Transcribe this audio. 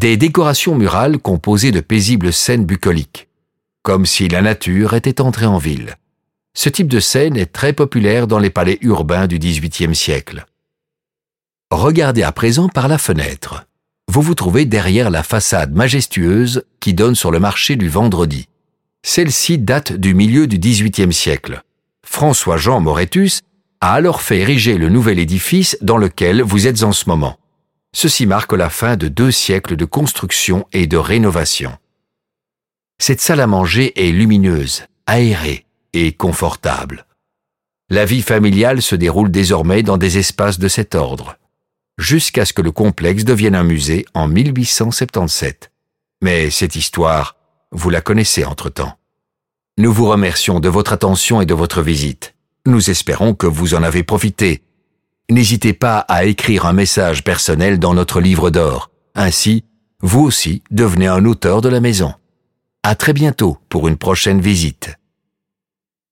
des décorations murales composées de paisibles scènes bucoliques, comme si la nature était entrée en ville. Ce type de scène est très populaire dans les palais urbains du XVIIIe siècle. Regardez à présent par la fenêtre. Vous vous trouvez derrière la façade majestueuse qui donne sur le marché du vendredi. Celle-ci date du milieu du XVIIIe siècle. François-Jean Moretus a alors fait ériger le nouvel édifice dans lequel vous êtes en ce moment. Ceci marque la fin de deux siècles de construction et de rénovation. Cette salle à manger est lumineuse, aérée et confortable. La vie familiale se déroule désormais dans des espaces de cet ordre, jusqu'à ce que le complexe devienne un musée en 1877. Mais cette histoire, vous la connaissez entre-temps. Nous vous remercions de votre attention et de votre visite. Nous espérons que vous en avez profité. N'hésitez pas à écrire un message personnel dans notre livre d'or. Ainsi, vous aussi devenez un auteur de la maison. À très bientôt pour une prochaine visite.